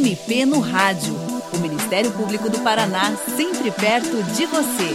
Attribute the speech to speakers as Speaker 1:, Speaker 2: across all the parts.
Speaker 1: MP no Rádio. O Ministério Público do Paraná, sempre perto de você.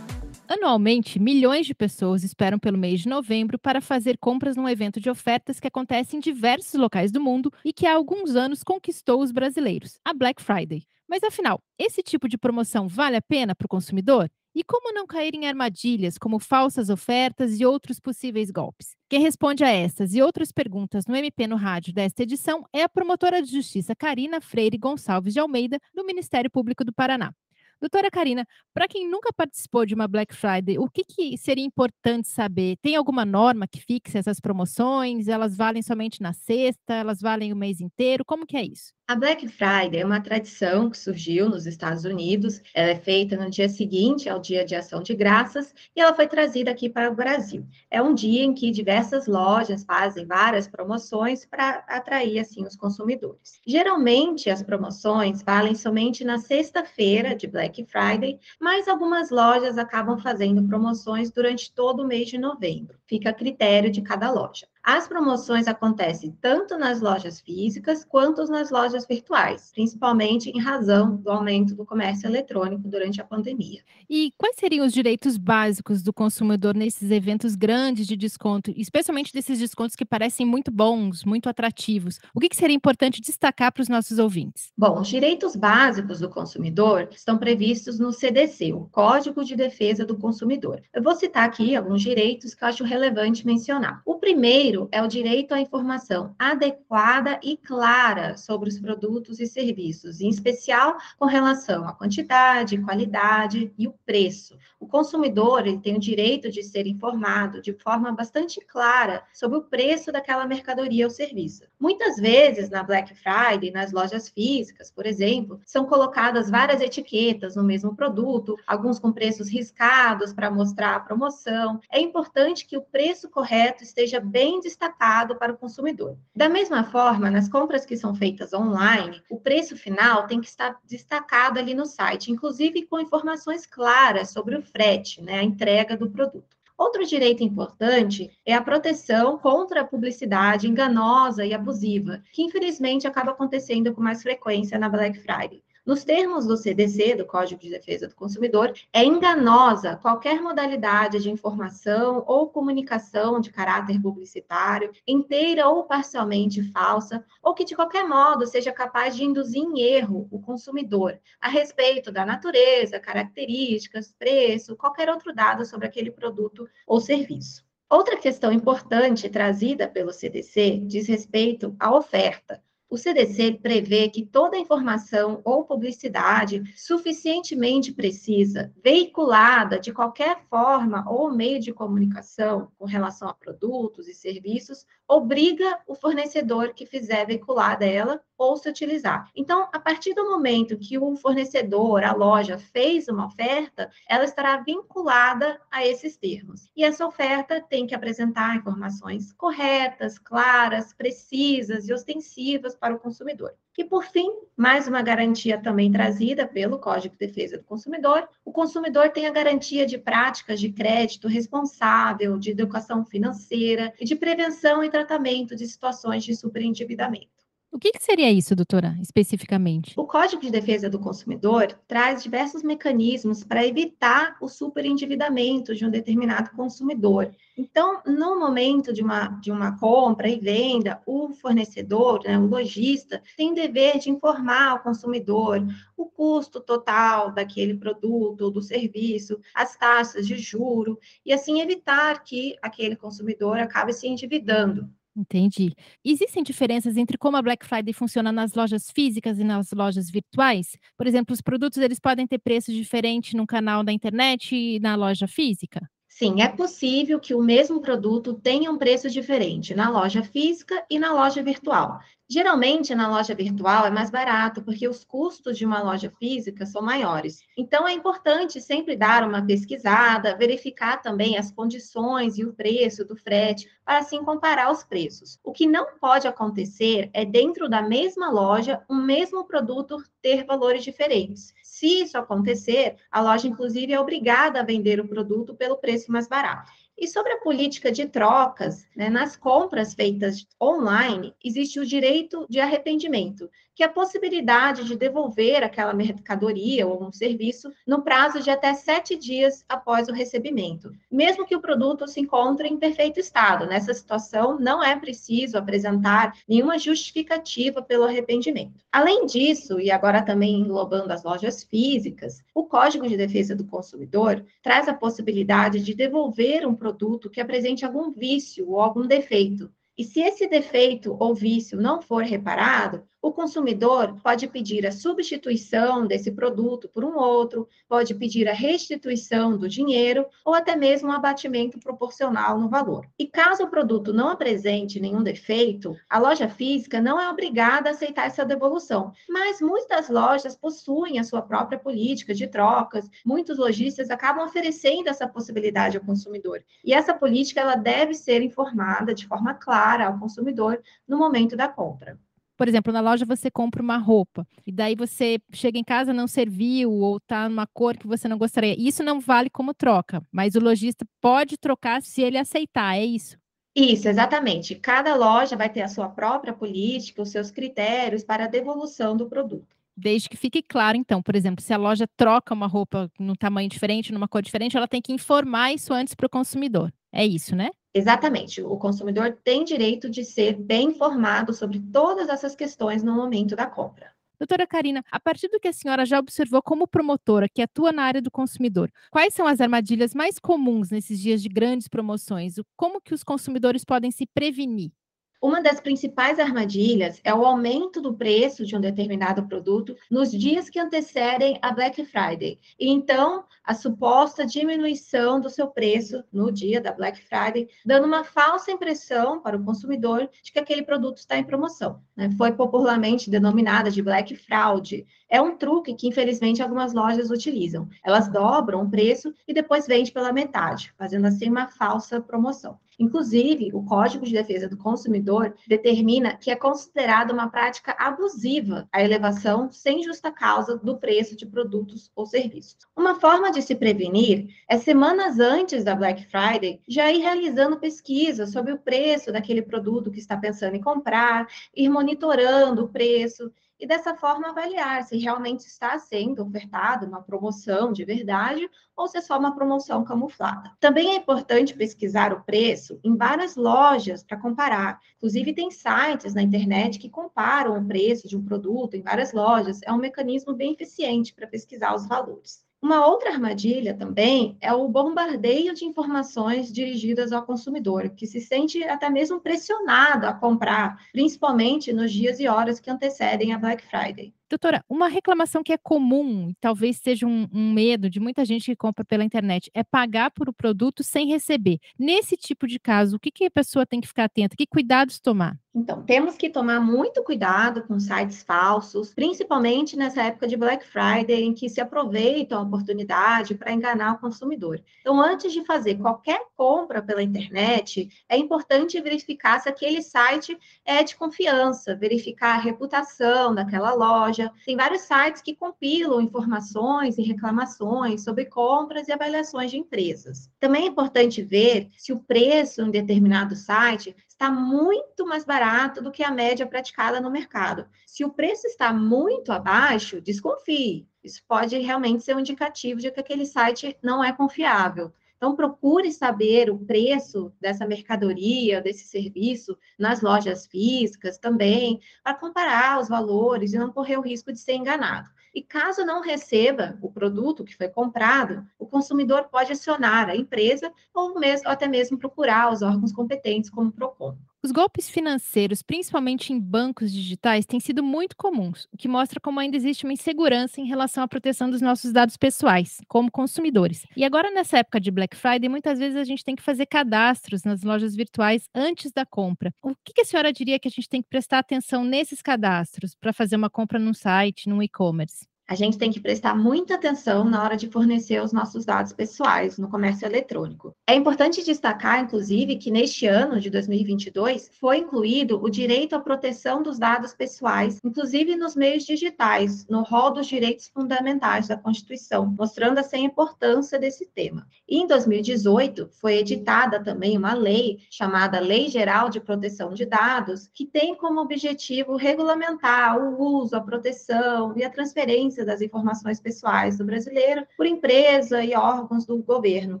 Speaker 2: Anualmente, milhões de pessoas esperam pelo mês de novembro para fazer compras num evento de ofertas que acontece em diversos locais do mundo e que há alguns anos conquistou os brasileiros, a Black Friday. Mas afinal, esse tipo de promoção vale a pena para o consumidor? E como não cair em armadilhas como falsas ofertas e outros possíveis golpes? Quem responde a essas e outras perguntas no MP no Rádio desta edição é a promotora de justiça Karina Freire Gonçalves de Almeida, do Ministério Público do Paraná. Doutora Karina, para quem nunca participou de uma Black Friday, o que, que, seria importante saber? Tem alguma norma que fixe essas promoções? Elas valem somente na sexta? Elas valem o mês inteiro? Como que é isso?
Speaker 3: A Black Friday é uma tradição que surgiu nos Estados Unidos. Ela é feita no dia seguinte ao Dia de Ação de Graças e ela foi trazida aqui para o Brasil. É um dia em que diversas lojas fazem várias promoções para atrair assim os consumidores. Geralmente as promoções valem somente na sexta-feira de Black Friday, mas algumas lojas acabam fazendo promoções durante todo o mês de novembro. Fica a critério de cada loja. As promoções acontecem tanto nas lojas físicas quanto nas lojas virtuais, principalmente em razão do aumento do comércio eletrônico durante a pandemia.
Speaker 2: E quais seriam os direitos básicos do consumidor nesses eventos grandes de desconto, especialmente desses descontos que parecem muito bons, muito atrativos? O que, seria importante destacar para os nossos ouvintes?
Speaker 3: Bom, os direitos básicos do consumidor estão previstos no CDC, o Código de Defesa do Consumidor. Eu vou citar aqui alguns direitos que eu acho relevante mencionar. O primeiro é o direito à informação adequada e clara sobre os produtos e serviços, em especial com relação à quantidade, qualidade e o preço. O consumidor ele tem o direito de ser informado de forma bastante clara sobre o preço daquela mercadoria ou serviço. Muitas vezes, na Black Friday, nas lojas físicas, por exemplo, são colocadas várias etiquetas no mesmo produto, alguns com preços riscados para mostrar a promoção. É importante que o preço correto esteja bem destacado para o consumidor. Da mesma forma, nas compras que são feitas online, o preço final tem que estar destacado ali no site, inclusive com informações claras sobre o frete, né, a entrega do produto. Outro direito importante é a proteção contra a publicidade enganosa e abusiva, que infelizmente acaba acontecendo com mais frequência na Black Friday. Nos termos do CDC, do Código de Defesa do Consumidor, é enganosa qualquer modalidade de informação ou comunicação de caráter publicitário, inteira ou parcialmente falsa, ou que de qualquer modo seja capaz de induzir em erro o consumidor a respeito da natureza, características, preço, qualquer outro dado sobre aquele produto ou serviço. Outra questão importante trazida pelo CDC diz respeito à oferta. O CDC prevê que toda informação ou publicidade suficientemente precisa, veiculada de qualquer forma ou meio de comunicação com relação a produtos e serviços, obriga o fornecedor que fizer veicular dela ou se utilizar. Então, a partir do momento que o fornecedor, a loja, fez uma oferta, ela estará vinculada a esses termos. E essa oferta tem que apresentar informações corretas, claras, precisas e ostensivas para o consumidor. E, por fim, mais uma garantia também trazida pelo Código de Defesa do Consumidor: o consumidor tem a garantia de práticas de crédito responsável, de educação financeira e de prevenção e tratamento de situações de superendividamento.
Speaker 2: O que, que, seria isso, doutora, especificamente?
Speaker 3: O Código de Defesa do Consumidor traz diversos mecanismos para evitar o superendividamento de um determinado consumidor. Então, no momento de uma, de uma compra e venda, o fornecedor, né, o lojista, tem dever de informar ao consumidor o custo total daquele produto ou do serviço, as taxas de juro, e assim evitar que aquele consumidor acabe se endividando.
Speaker 2: Entendi. Existem diferenças entre como a Black Friday funciona nas lojas físicas e nas lojas virtuais? Por exemplo, os produtos eles podem ter preço diferente no canal da internet e na loja física?
Speaker 3: Sim, é possível que o mesmo produto tenha um preço diferente na loja física e na loja virtual. Geralmente, na loja virtual é mais barato, porque os custos de uma loja física são maiores. Então, é importante sempre dar uma pesquisada, verificar também as condições e o preço do frete, para assim comparar os preços. O que não pode acontecer é, dentro da mesma loja, um mesmo produto ter valores diferentes. Se isso acontecer, a loja, inclusive, é obrigada a vender o produto pelo preço mais barato. E sobre a política de trocas, né, nas compras feitas online, existe o direito de arrependimento, que é a possibilidade de devolver aquela mercadoria ou um serviço no prazo de até sete dias após o recebimento, mesmo que o produto se encontre em perfeito estado. Nessa situação, não é preciso apresentar nenhuma justificativa pelo arrependimento. Além disso, e agora também englobando as lojas físicas, o Código de Defesa do Consumidor traz a possibilidade de devolver um produto que apresente algum vício ou algum defeito. E se esse defeito ou vício não for reparado, o consumidor pode pedir a substituição desse produto por um outro, pode pedir a restituição do dinheiro ou até mesmo um abatimento proporcional no valor. E caso o produto não apresente nenhum defeito, a loja física não é obrigada a aceitar essa devolução, mas muitas lojas possuem a sua própria política de trocas, muitos lojistas acabam oferecendo essa possibilidade ao consumidor. E essa política ela deve ser informada de forma clara ao consumidor no momento da compra.
Speaker 2: Por exemplo, na loja você compra uma roupa e daí você chega em casa não serviu ou tá numa cor que você não gostaria. Isso não vale como troca, mas o lojista pode trocar se ele aceitar, é isso?
Speaker 3: Isso, exatamente. Cada loja vai ter a sua própria política, os seus critérios para a devolução do produto.
Speaker 2: Desde que fique claro, então, por exemplo, se a loja troca uma roupa num tamanho diferente, numa cor diferente, ela tem que informar isso antes para o consumidor. É isso, né?
Speaker 3: Exatamente. O consumidor tem direito de ser bem informado sobre todas essas questões no momento da compra.
Speaker 2: Doutora Karina, a partir do que a senhora já observou como promotora que atua na área do consumidor, quais são as armadilhas mais comuns nesses dias de grandes promoções? Como que os consumidores podem se prevenir?
Speaker 3: Uma das principais armadilhas é o aumento do preço de um determinado produto nos dias que antecedem a Black Friday. E então, a suposta diminuição do seu preço no dia da Black Friday, dando uma falsa impressão para o consumidor de que aquele produto está em promoção. Né? Foi popularmente denominada de Black Fraud. É um truque que, infelizmente, algumas lojas utilizam. Elas dobram o preço e depois vendem pela metade, fazendo assim uma falsa promoção. Inclusive, o Código de Defesa do Consumidor determina que é considerada uma prática abusiva a elevação sem justa causa do preço de produtos ou serviços. Uma forma de se prevenir é semanas antes da Black Friday já ir realizando pesquisas sobre o preço daquele produto que está pensando em comprar, ir monitorando o preço e dessa forma avaliar se realmente está sendo ofertado uma promoção de verdade ou se é só uma promoção camuflada. Também é importante pesquisar o preço em várias lojas para comparar. Inclusive, tem sites na internet que comparam o preço de um produto em várias lojas. É um mecanismo bem eficiente para pesquisar os valores. Uma outra armadilha também é o bombardeio de informações dirigidas ao consumidor, que se sente até mesmo pressionado a comprar, principalmente nos dias e horas que antecedem a Black Friday.
Speaker 2: Doutora, uma reclamação que é comum, talvez seja um, um, medo de muita gente que compra pela internet, é pagar por o produto sem receber. Nesse tipo de caso, o que, que a pessoa tem que ficar atenta? Que cuidados tomar?
Speaker 3: Então, temos que tomar muito cuidado com sites falsos, principalmente nessa época de Black Friday, em que se aproveitam a oportunidade para enganar o consumidor. Então, antes de fazer qualquer compra pela internet, é importante verificar se aquele site é de confiança, verificar a reputação daquela loja loja. Tem vários sites que compilam informações e reclamações sobre compras e avaliações de empresas. Também é importante ver se o preço em determinado site está muito mais barato do que a média praticada no mercado. Se o preço está muito abaixo, desconfie. Isso pode realmente ser um indicativo de que aquele site não é confiável. Então, procure saber o preço dessa mercadoria, desse serviço nas lojas físicas também, para comparar os valores e não correr o risco de ser enganado. E caso não receba o produto que foi comprado, o consumidor pode acionar a empresa ou, mesmo, ou até mesmo procurar os órgãos competentes, como o PROCON.
Speaker 2: Os golpes financeiros, principalmente em bancos digitais, têm sido muito comuns, o que mostra como ainda existe uma insegurança em relação à proteção dos nossos dados pessoais, como consumidores. E agora, nessa época de Black Friday, muitas vezes a gente tem que fazer cadastros nas lojas virtuais antes da compra. O que a senhora diria que a gente tem que prestar atenção nesses cadastros para fazer uma compra num site, num e-commerce?
Speaker 3: A gente tem que prestar muita atenção na hora de fornecer os nossos dados pessoais no comércio eletrônico. É importante destacar, inclusive, que neste ano de 2022 foi incluído o direito à proteção dos dados pessoais, inclusive nos meios digitais, no rol dos direitos fundamentais da Constituição, mostrando assim a importância desse tema. E em 2018 foi editada também uma lei chamada Lei Geral de Proteção de Dados, que tem como objetivo regulamentar o uso, a proteção e a transferência das informações pessoais do brasileiro por empresa e órgãos do governo,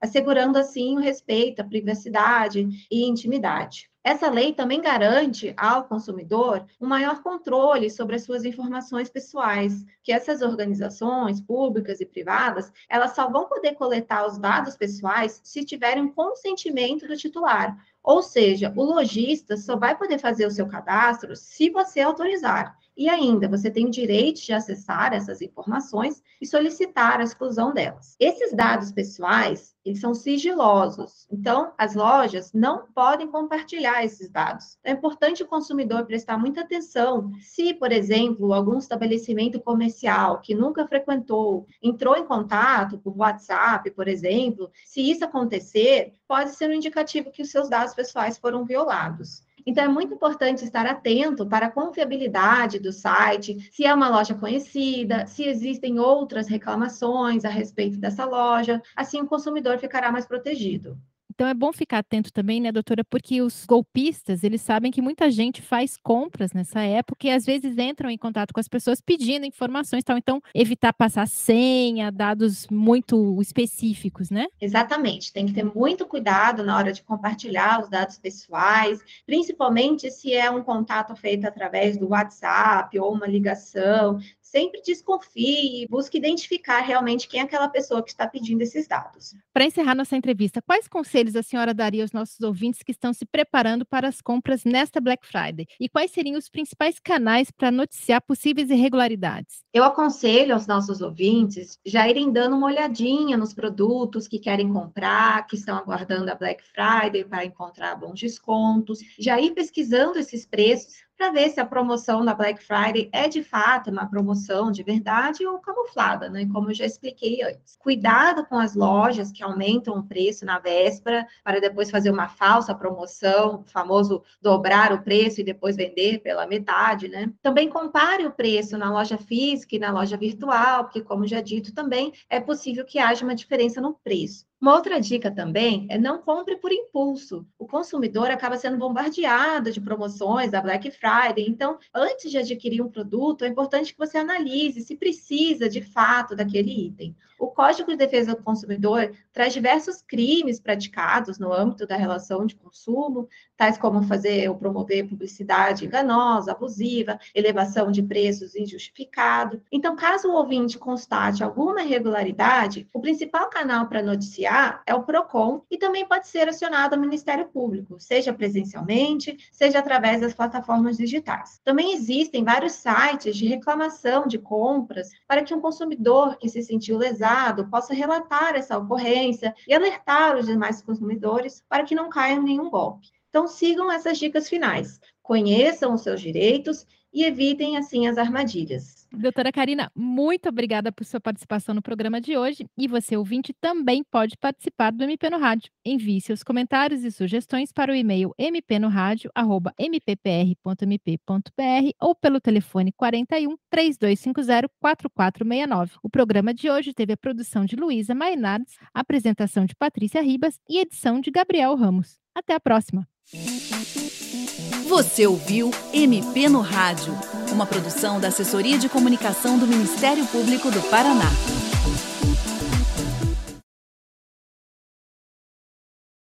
Speaker 3: assegurando assim o respeito à privacidade e intimidade. Essa lei também garante ao consumidor um maior controle sobre as suas informações pessoais, que essas organizações públicas e privadas, elas só vão poder coletar os dados pessoais se tiverem consentimento do titular. Ou seja, o lojista só vai poder fazer o seu cadastro se você autorizar. E ainda, você tem o direito de acessar essas informações e solicitar a exclusão delas. Esses dados pessoais, eles são sigilosos. Então, as lojas não podem compartilhar esses dados. É importante o consumidor prestar muita atenção se, por exemplo, algum estabelecimento comercial que nunca frequentou entrou em contato por WhatsApp, por exemplo, se isso acontecer, pode ser um indicativo que os seus dados pessoais foram violados. Então, é muito importante estar atento para a confiabilidade do site, se é uma loja conhecida, se existem outras reclamações a respeito dessa loja, assim o consumidor ficará mais protegido.
Speaker 2: Então é bom ficar atento também, né, doutora, porque os golpistas, eles sabem que muita gente faz compras nessa época e às vezes entram em contato com as pessoas pedindo informações, tal. Então, evitar passar senha, dados muito específicos, né?
Speaker 3: Exatamente. Tem que ter muito cuidado na hora de compartilhar os dados pessoais, principalmente se é um contato feito através do WhatsApp ou uma ligação sempre desconfie e busque identificar realmente quem é aquela pessoa que está pedindo esses dados.
Speaker 2: Para encerrar nossa entrevista, quais conselhos a senhora daria aos nossos ouvintes que estão se preparando para as compras nesta Black Friday? E quais seriam os principais canais para noticiar possíveis irregularidades?
Speaker 3: Eu aconselho aos nossos ouvintes já irem dando uma olhadinha nos produtos que querem comprar, que estão aguardando a Black Friday para encontrar bons descontos, já ir pesquisando esses preços para ver se a promoção da Black Friday é de fato uma promoção de verdade ou camuflada, né? Como eu já expliquei antes. Cuidado com as lojas que aumentam o preço na véspera para depois fazer uma falsa promoção, o famoso dobrar o preço e depois vender pela metade, né? Também compare o preço na loja física e na loja virtual, porque, como já dito também, é possível que haja uma diferença no preço. Uma outra dica também é não compre por impulso. O consumidor acaba sendo bombardeado de promoções da Black Friday. Então, antes de adquirir um produto, é importante que você analise se precisa de fato daquele item. O Código de Defesa do Consumidor traz diversos crimes praticados no âmbito da relação de consumo, tais como fazer ou promover publicidade enganosa, abusiva, elevação de preços injustificado. Então, caso o ouvinte constate alguma irregularidade, o principal canal para noticiar é o PROCON e também pode ser acionado ao Ministério Público, seja presencialmente, seja através das plataformas digitais. Também existem vários sites de reclamação de compras para que um consumidor que se sentiu lesado possa relatar essa ocorrência e alertar os demais consumidores para que não caiam em nenhum golpe. Então, sigam essas dicas finais. Conheçam os seus direitos e evitem, assim, as armadilhas.
Speaker 2: Doutora Karina, muito obrigada por sua participação no programa de hoje. E você, ouvinte, também pode participar do MP no Rádio. Envie seus comentários e sugestões para o e-mail mpnoradio.mppr.mp.br ou pelo telefone 41 3250 4469. O programa de hoje teve a produção de Luísa Mainardes, apresentação de Patrícia Ribas e edição de Gabriel Ramos. Até a próxima.
Speaker 1: Você ouviu MP no Rádio, uma produção da Assessoria de Comunicação do Ministério Público do Paraná.